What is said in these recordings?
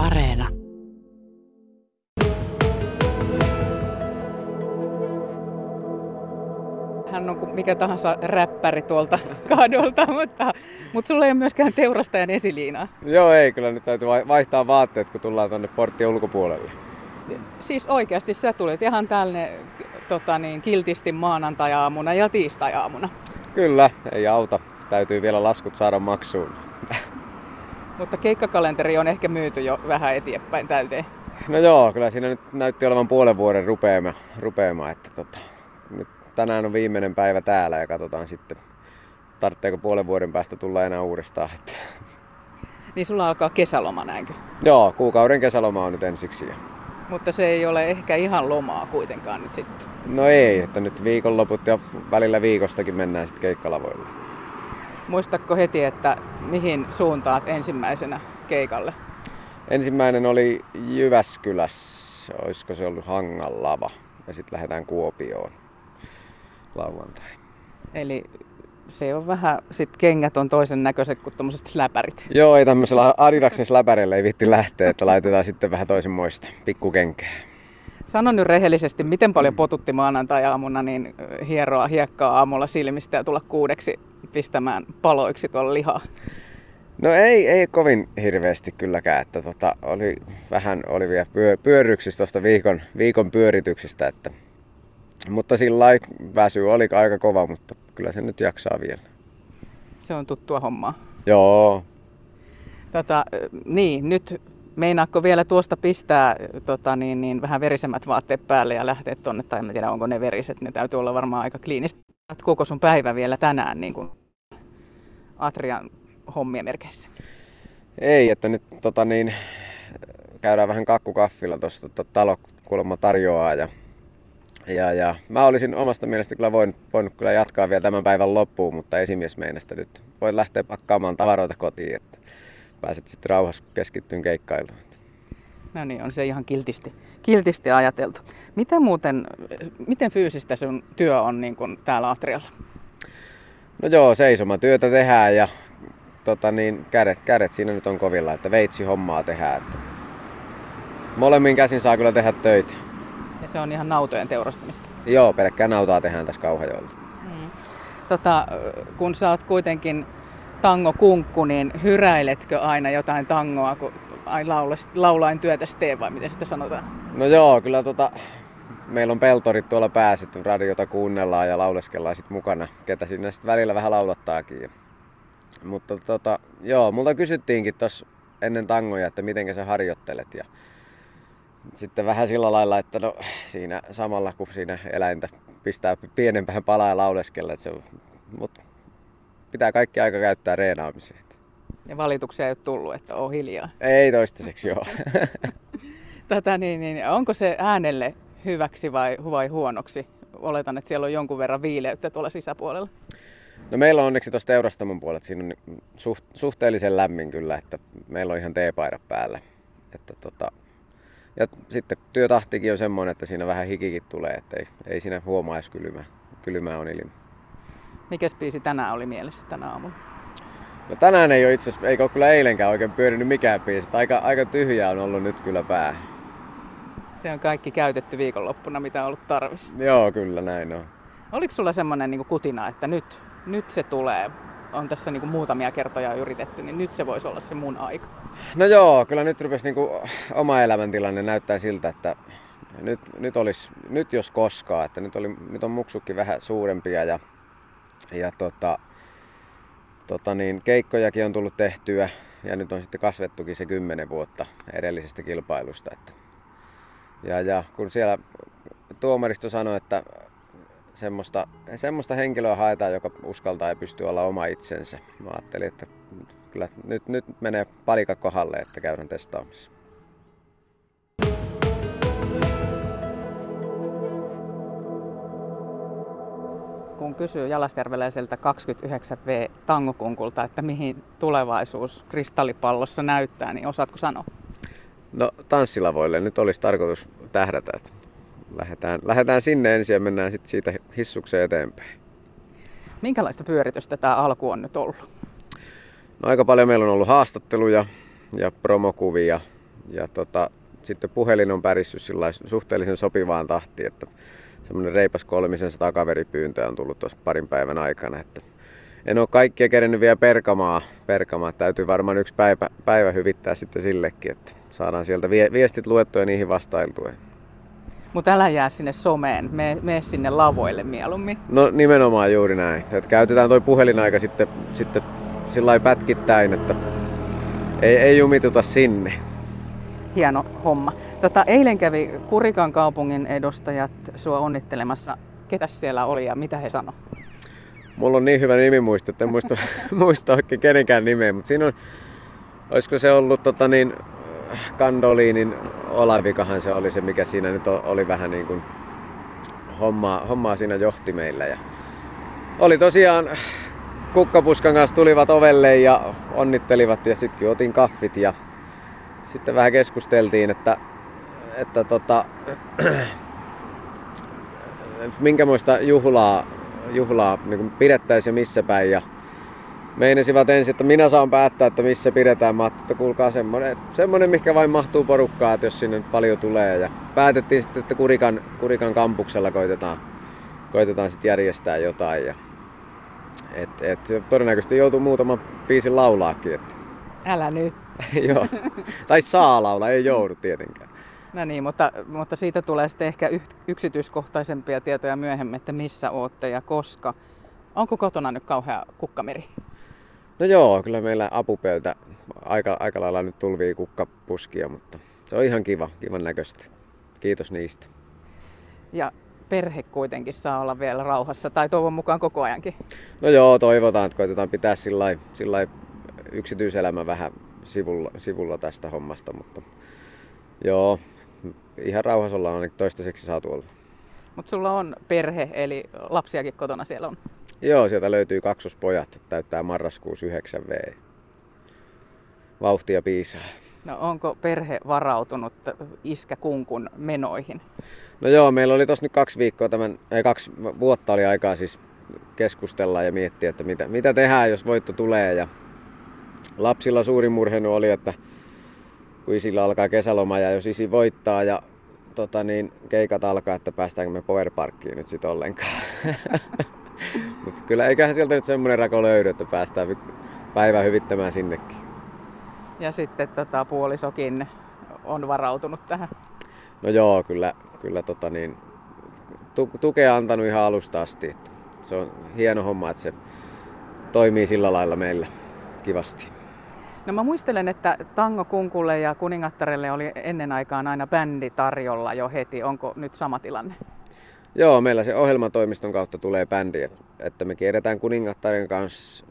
Areena. Hän on kuin mikä tahansa räppäri tuolta kadolta, mutta, mutta sulla ei ole myöskään teurastajan esiliinaa. Joo, ei. Kyllä nyt täytyy vaihtaa vaatteet, kun tullaan tuonne porttien ulkopuolelle. Siis oikeasti sä tulit ihan tälle tota niin, kiltisti maanantajaamuna ja tiistajaamuna. Kyllä, ei auta. Täytyy vielä laskut saada maksuun. Mutta keikkakalenteri on ehkä myyty jo vähän eteenpäin täyteen. No joo, kyllä siinä nyt näytti olevan puolen vuoden rupeama, rupeama että tota, nyt tänään on viimeinen päivä täällä ja katsotaan sitten, tarvitseeko puolen vuoden päästä tulla enää uudestaan. Että... Niin sulla alkaa kesäloma näinkö? Joo, kuukauden kesäloma on nyt ensiksi. Mutta se ei ole ehkä ihan lomaa kuitenkaan nyt sitten. No ei, että nyt viikonloput ja välillä viikostakin mennään sitten keikkalavoille. Muistatko heti, että mihin suuntaat ensimmäisenä keikalle? Ensimmäinen oli Jyväskylässä, olisiko se ollut Hangan lava. Ja sitten lähdetään Kuopioon lauantai. Eli se on vähän, sit kengät on toisen näköiset kuin tuommoiset släpärit. Joo, ei tämmöisellä Adidaksen släpärillä ei vitti lähteä, että laitetaan sitten vähän toisenmoista pikkukenkää. Sano nyt rehellisesti, miten paljon potutti maanantai-aamuna niin hieroa hiekkaa aamulla silmistä ja tulla kuudeksi pistämään paloiksi tuolla lihaa? No ei, ei kovin hirveästi kylläkään, että tota, oli vähän oli vielä pyö, pyörryksistä tuosta viikon, viikon pyörityksistä, että, mutta sillä väsy oli aika kova, mutta kyllä se nyt jaksaa vielä. Se on tuttua hommaa. Joo. Tota, niin, nyt meinaatko vielä tuosta pistää tota, niin, niin, vähän verisemmät vaatteet päälle ja lähteä tuonne, tai en tiedä onko ne veriset, ne täytyy olla varmaan aika kliinistä. Koko sun päivä vielä tänään niin kuin Atrian hommien merkeissä? Ei, että nyt tota, niin, käydään vähän kakkukaffilla tuossa tota, talo kuulemma tarjoaa ja ja, ja mä olisin omasta mielestä kyllä voinut, voinut kyllä jatkaa vielä tämän päivän loppuun, mutta esimies meinestä nyt voin lähteä pakkaamaan tavaroita kotiin, että pääset sitten rauhassa keskittyyn keikkailuun. No niin, on se ihan kiltisti, kiltisti ajateltu. Miten muuten, miten fyysistä sun työ on niin kuin täällä Atrialla? No joo, työtä tehdään ja tota niin, kädet, kädet siinä nyt on kovilla, että veitsi hommaa tehdään. Että molemmin käsin saa kyllä tehdä töitä. Ja se on ihan nautojen teurastamista? Joo, pelkkää nautaa tehdään tässä Kauhajoella. Mm. Tota, kun sä oot kuitenkin tango-kunkku, niin hyräiletkö aina jotain tangoa, kun ai laulain työtä tee vai miten sitä sanotaan? No joo, kyllä tota, meillä on peltorit tuolla päässä, että radiota kuunnellaan ja lauleskellaan sit mukana, ketä sinne sitten välillä vähän laulattaakin. Mutta tota, joo, multa kysyttiinkin tuossa ennen tangoja, että miten sä harjoittelet. Ja sitten vähän sillä lailla, että no siinä samalla kun siinä eläintä pistää pienempään palaa ja lauleskella, että se, mutta pitää kaikki aika käyttää reenaamiseen. Ja valituksia ei ole tullut, että on hiljaa. Ei toistaiseksi, joo. Tätä, niin, niin, onko se äänelle hyväksi vai, vai huonoksi? Oletan, että siellä on jonkun verran viileyttä tuolla sisäpuolella. No meillä on onneksi tuossa teurastamon puolella, siinä on suht, suhteellisen lämmin kyllä, että meillä on ihan teepaida päällä. Että tota, ja sitten työtahtikin on semmoinen, että siinä vähän hikikin tulee, että ei, ei siinä huomaa, jos kylmä, kylmä on ilma. Mikäs biisi tänään oli mielessä tänä aamulla? No tänään ei ole itse asiassa, eikä ole kyllä eilenkään oikein pyörinyt mikään biisi. Aika, aika tyhjää on ollut nyt kyllä pää. Se on kaikki käytetty viikonloppuna, mitä on ollut tarvis. Joo, kyllä näin on. Oliko sulla semmoinen niin kutina, että nyt, nyt se tulee? On tässä niin kuin muutamia kertoja yritetty, niin nyt se voisi olla se mun aika. No joo, kyllä nyt rupesi niin kuin oma elämäntilanne näyttää siltä, että nyt, nyt, olisi, nyt jos koskaan, että nyt, oli, nyt on muksukki vähän suurempia ja, ja tota, tota niin, keikkojakin on tullut tehtyä ja nyt on sitten kasvettukin se kymmenen vuotta edellisestä kilpailusta. Että, ja, ja kun siellä tuomaristo sanoi, että semmoista, semmoista henkilöä haetaan, joka uskaltaa ja pystyy olla oma itsensä. Mä ajattelin, että kyllä nyt, nyt menee palika kohdalle, että käydään testaamassa. kun kysyy Jalasjärveläiseltä 29V tangokunkulta, että mihin tulevaisuus kristallipallossa näyttää, niin osaatko sanoa? No tanssilavoille nyt olisi tarkoitus tähdätä, että lähdetään, lähdetään sinne ensin ja mennään sitten siitä hissukseen eteenpäin. Minkälaista pyöritystä tämä alku on nyt ollut? No aika paljon meillä on ollut haastatteluja ja promokuvia ja tota, sitten puhelin on pärissyt suhteellisen sopivaan tahtiin, että semmoinen reipas kolmisen takaveripyyntö on tullut tuossa parin päivän aikana. Että en ole kaikkia kerennyt vielä perkamaa. perkamaa. Täytyy varmaan yksi päivä, päivä hyvittää sitten sillekin, että saadaan sieltä viestit luettua ja niihin vastailtua. Mutta älä jää sinne someen, me, me sinne lavoille mieluummin. No nimenomaan juuri näin. Et käytetään toi puhelinaika sitten, sitten sillä pätkittäin, että ei, ei jumituta sinne. Hieno homma. Tota, eilen kävi Kurikan kaupungin edustajat sua onnittelemassa. Ketä siellä oli ja mitä he sanoivat? Mulla on niin hyvä nimi muista, että en muista, muista oikein kenenkään nimeä, mutta siinä on, olisiko se ollut tota niin, Kandoliinin Olavikahan se oli se, mikä siinä nyt oli vähän niin kuin hommaa, hommaa siinä johti meillä. Ja oli tosiaan kukkapuskan kanssa tulivat ovelle ja onnittelivat ja sitten juotiin kaffit ja sitten vähän keskusteltiin, että, että tota, minkämoista juhlaa, juhlaa niin pidettäisiin ja missä päin. Ja meinasivat ensin, että minä saan päättää, että missä pidetään. Mä että kuulkaa semmonen, semmonen, mikä vain mahtuu porukkaa, että jos sinne paljon tulee. Ja päätettiin sitten, että Kurikan, Kurikan kampuksella koitetaan, koitetaan sitten järjestää jotain. Ja, et, et, todennäköisesti joutuu muutaman biisin laulaakin. Että. Älä nyt. Joo. Tai saa laulaa, ei joudu tietenkään. No niin, mutta, mutta siitä tulee sitten ehkä yksityiskohtaisempia tietoja myöhemmin, että missä ootte ja koska. Onko kotona nyt kauhea kukkameri? No joo, kyllä meillä apupöytä aika, aika lailla nyt tulvii kukkapuskia, mutta se on ihan kiva, kivan näköistä. Kiitos niistä. Ja perhe kuitenkin saa olla vielä rauhassa, tai toivon mukaan koko ajankin? No joo, toivotaan, että koitetaan pitää sillä yksityiselämä vähän sivulla, sivulla tästä hommasta, mutta joo, ihan rauhassa ollaan ainakin toistaiseksi saatu olla. Mutta sulla on perhe, eli lapsiakin kotona siellä on? Joo, sieltä löytyy kaksospojat, täyttää marraskuussa 9 V. Vauhtia piisaa. No onko perhe varautunut iskäkunkun menoihin? No joo, meillä oli tossa nyt kaksi viikkoa tämän, ei kaksi vuotta oli aikaa siis keskustella ja miettiä, että mitä, mitä tehdään, jos voitto tulee. Ja lapsilla suurin murhenu oli, että kun isillä alkaa kesäloma ja jos isi voittaa ja tota niin, keikat alkaa, että päästäänkö me Powerparkkiin nyt sitten ollenkaan. Mutta kyllä eiköhän sieltä nyt semmoinen rako löydy, että päästään päivää hyvittämään sinnekin. Ja sitten tota, puolisokin on varautunut tähän. No joo, kyllä, kyllä tota niin, tukea antanut ihan alusta asti. Että se on hieno homma, että se toimii sillä lailla meillä kivasti. No mä muistelen, että Tango Kunkulle ja Kuningattarelle oli ennen aikaan aina bändi tarjolla jo heti. Onko nyt sama tilanne? Joo, meillä se ohjelmatoimiston kautta tulee bändi, että me kierretään Kuningattaren kanssa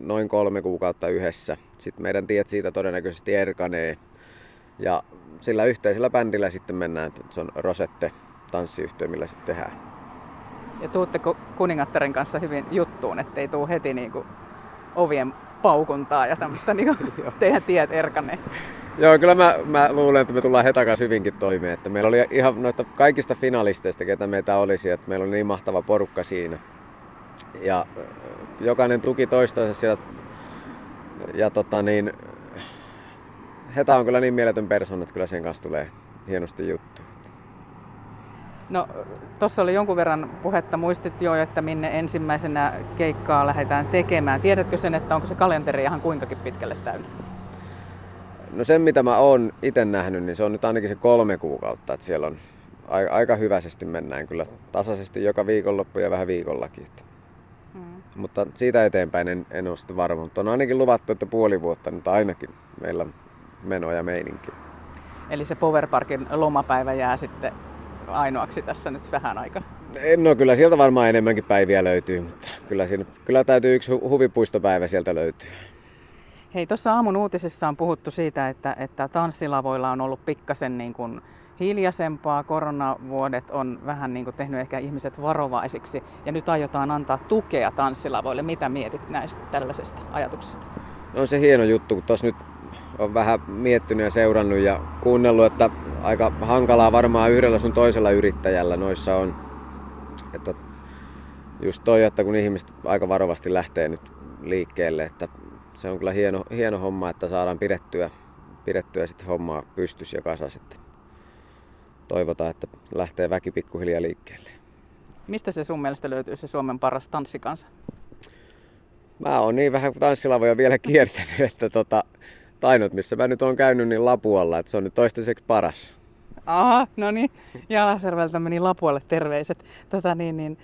noin kolme kuukautta yhdessä. Sitten meidän tiet siitä todennäköisesti erkanee. Ja sillä yhteisellä bändillä sitten mennään, se on Rosette tanssiyhtiö, millä sitten tehdään. Ja tuutteko Kuningattaren kanssa hyvin juttuun, ettei tuu heti niinku ovien paukuntaa ja tämmöistä niin teidän tiet erkanee. Joo, kyllä mä, mä luulen, että me tullaan hetakas hyvinkin toimeen. Että meillä oli ihan noita kaikista finalisteista, ketä meitä olisi, että meillä oli niin mahtava porukka siinä. Ja jokainen tuki toistansa siellä. Ja tota niin, Heta on kyllä niin mieletön persoona, että kyllä sen kanssa tulee hienosti juttu. No, tuossa oli jonkun verran puhetta, muistit jo, että minne ensimmäisenä keikkaa lähdetään tekemään. Tiedätkö sen, että onko se kalenteri ihan kuinkakin pitkälle täynnä? No sen mitä mä oon itse nähnyt, niin se on nyt ainakin se kolme kuukautta, että siellä on aika hyväisesti mennään kyllä tasaisesti joka viikonloppu ja vähän viikollakin. Hmm. Mutta siitä eteenpäin en, en ole sitten varma, mutta on ainakin luvattu, että puoli vuotta nyt ainakin meillä menoja ja meininki. Eli se Powerparkin lomapäivä jää sitten ainoaksi tässä nyt vähän aikaa? No kyllä sieltä varmaan enemmänkin päiviä löytyy, mutta kyllä, siinä, kyllä täytyy yksi huvipuistopäivä sieltä löytyä. Hei, tuossa aamun uutisissa on puhuttu siitä, että, että tanssilavoilla on ollut pikkasen niin kuin hiljaisempaa. Koronavuodet on vähän niin kuin tehnyt ehkä ihmiset varovaisiksi ja nyt aiotaan antaa tukea tanssilavoille. Mitä mietit näistä tällaisesta ajatuksesta? No se hieno juttu, kun tuossa nyt on vähän miettinyt ja seurannut ja kuunnellut, että aika hankalaa varmaan yhdellä sun toisella yrittäjällä noissa on. Että just toi, että kun ihmiset aika varovasti lähtee nyt liikkeelle, että se on kyllä hieno, hieno homma, että saadaan pidettyä, pidettyä sitten hommaa pystys ja kasa sitten. Toivotaan, että lähtee väki pikkuhiljaa liikkeelle. Mistä se sun mielestä löytyy se Suomen paras tanssikansa? Mä oon niin vähän tanssilavoja vielä kiertänyt, että tota, tainot, missä mä nyt oon käynyt, niin Lapualla, että se on nyt toistaiseksi paras. Aha, no niin. Jalaserveltä meni Lapualle terveiset. Tätä niin, niin,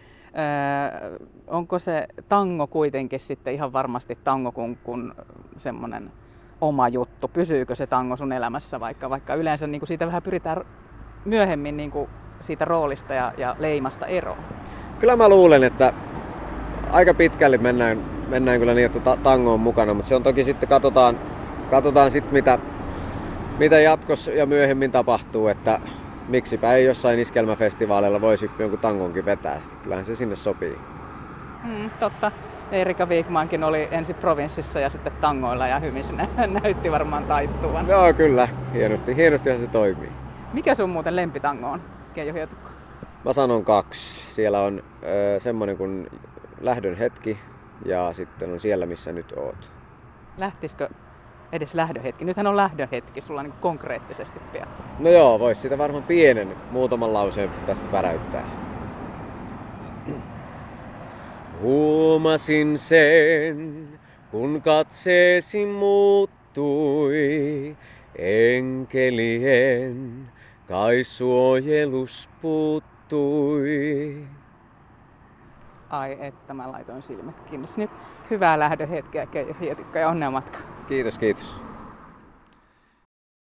öö, onko se tango kuitenkin sitten ihan varmasti tango kun, kun semmoinen oma juttu? Pysyykö se tango sun elämässä vaikka, vaikka yleensä niin kuin siitä vähän pyritään myöhemmin niin kuin siitä roolista ja, ja leimasta eroon? Kyllä mä luulen, että aika pitkälle mennään, mennään kyllä niin, että tango on mukana, mutta se on toki sitten katsotaan, katsotaan sitten mitä, mitä jatkossa ja myöhemmin tapahtuu, että miksipä ei jossain iskelmäfestivaaleilla voisi jonkun tangonkin vetää. Kyllähän se sinne sopii. Mm, totta. Erika Wigmankin oli ensin provinssissa ja sitten tangoilla ja hyvin se näytti varmaan taittuvan. Joo, kyllä. Hienosti, hienostihan se toimii. Mikä sun muuten lempitango on, Keijo Hietukko? Mä sanon kaksi. Siellä on ö, semmonen kuin lähdön hetki ja sitten on siellä, missä nyt oot. Lähtisikö edes lähdöhetki? Nythän on lähdöhetki sulla niin konkreettisesti pian. No joo, vois sitä varmaan pienen muutaman lauseen tästä päräyttää. Huomasin sen, kun katseesi muuttui, enkelien kai suojelus puuttui. Ai että mä laitoin silmät kiinni. Nyt hyvää lähdöhetkeä Keijo Hietikka ja onnea matka. Kiitos, kiitos.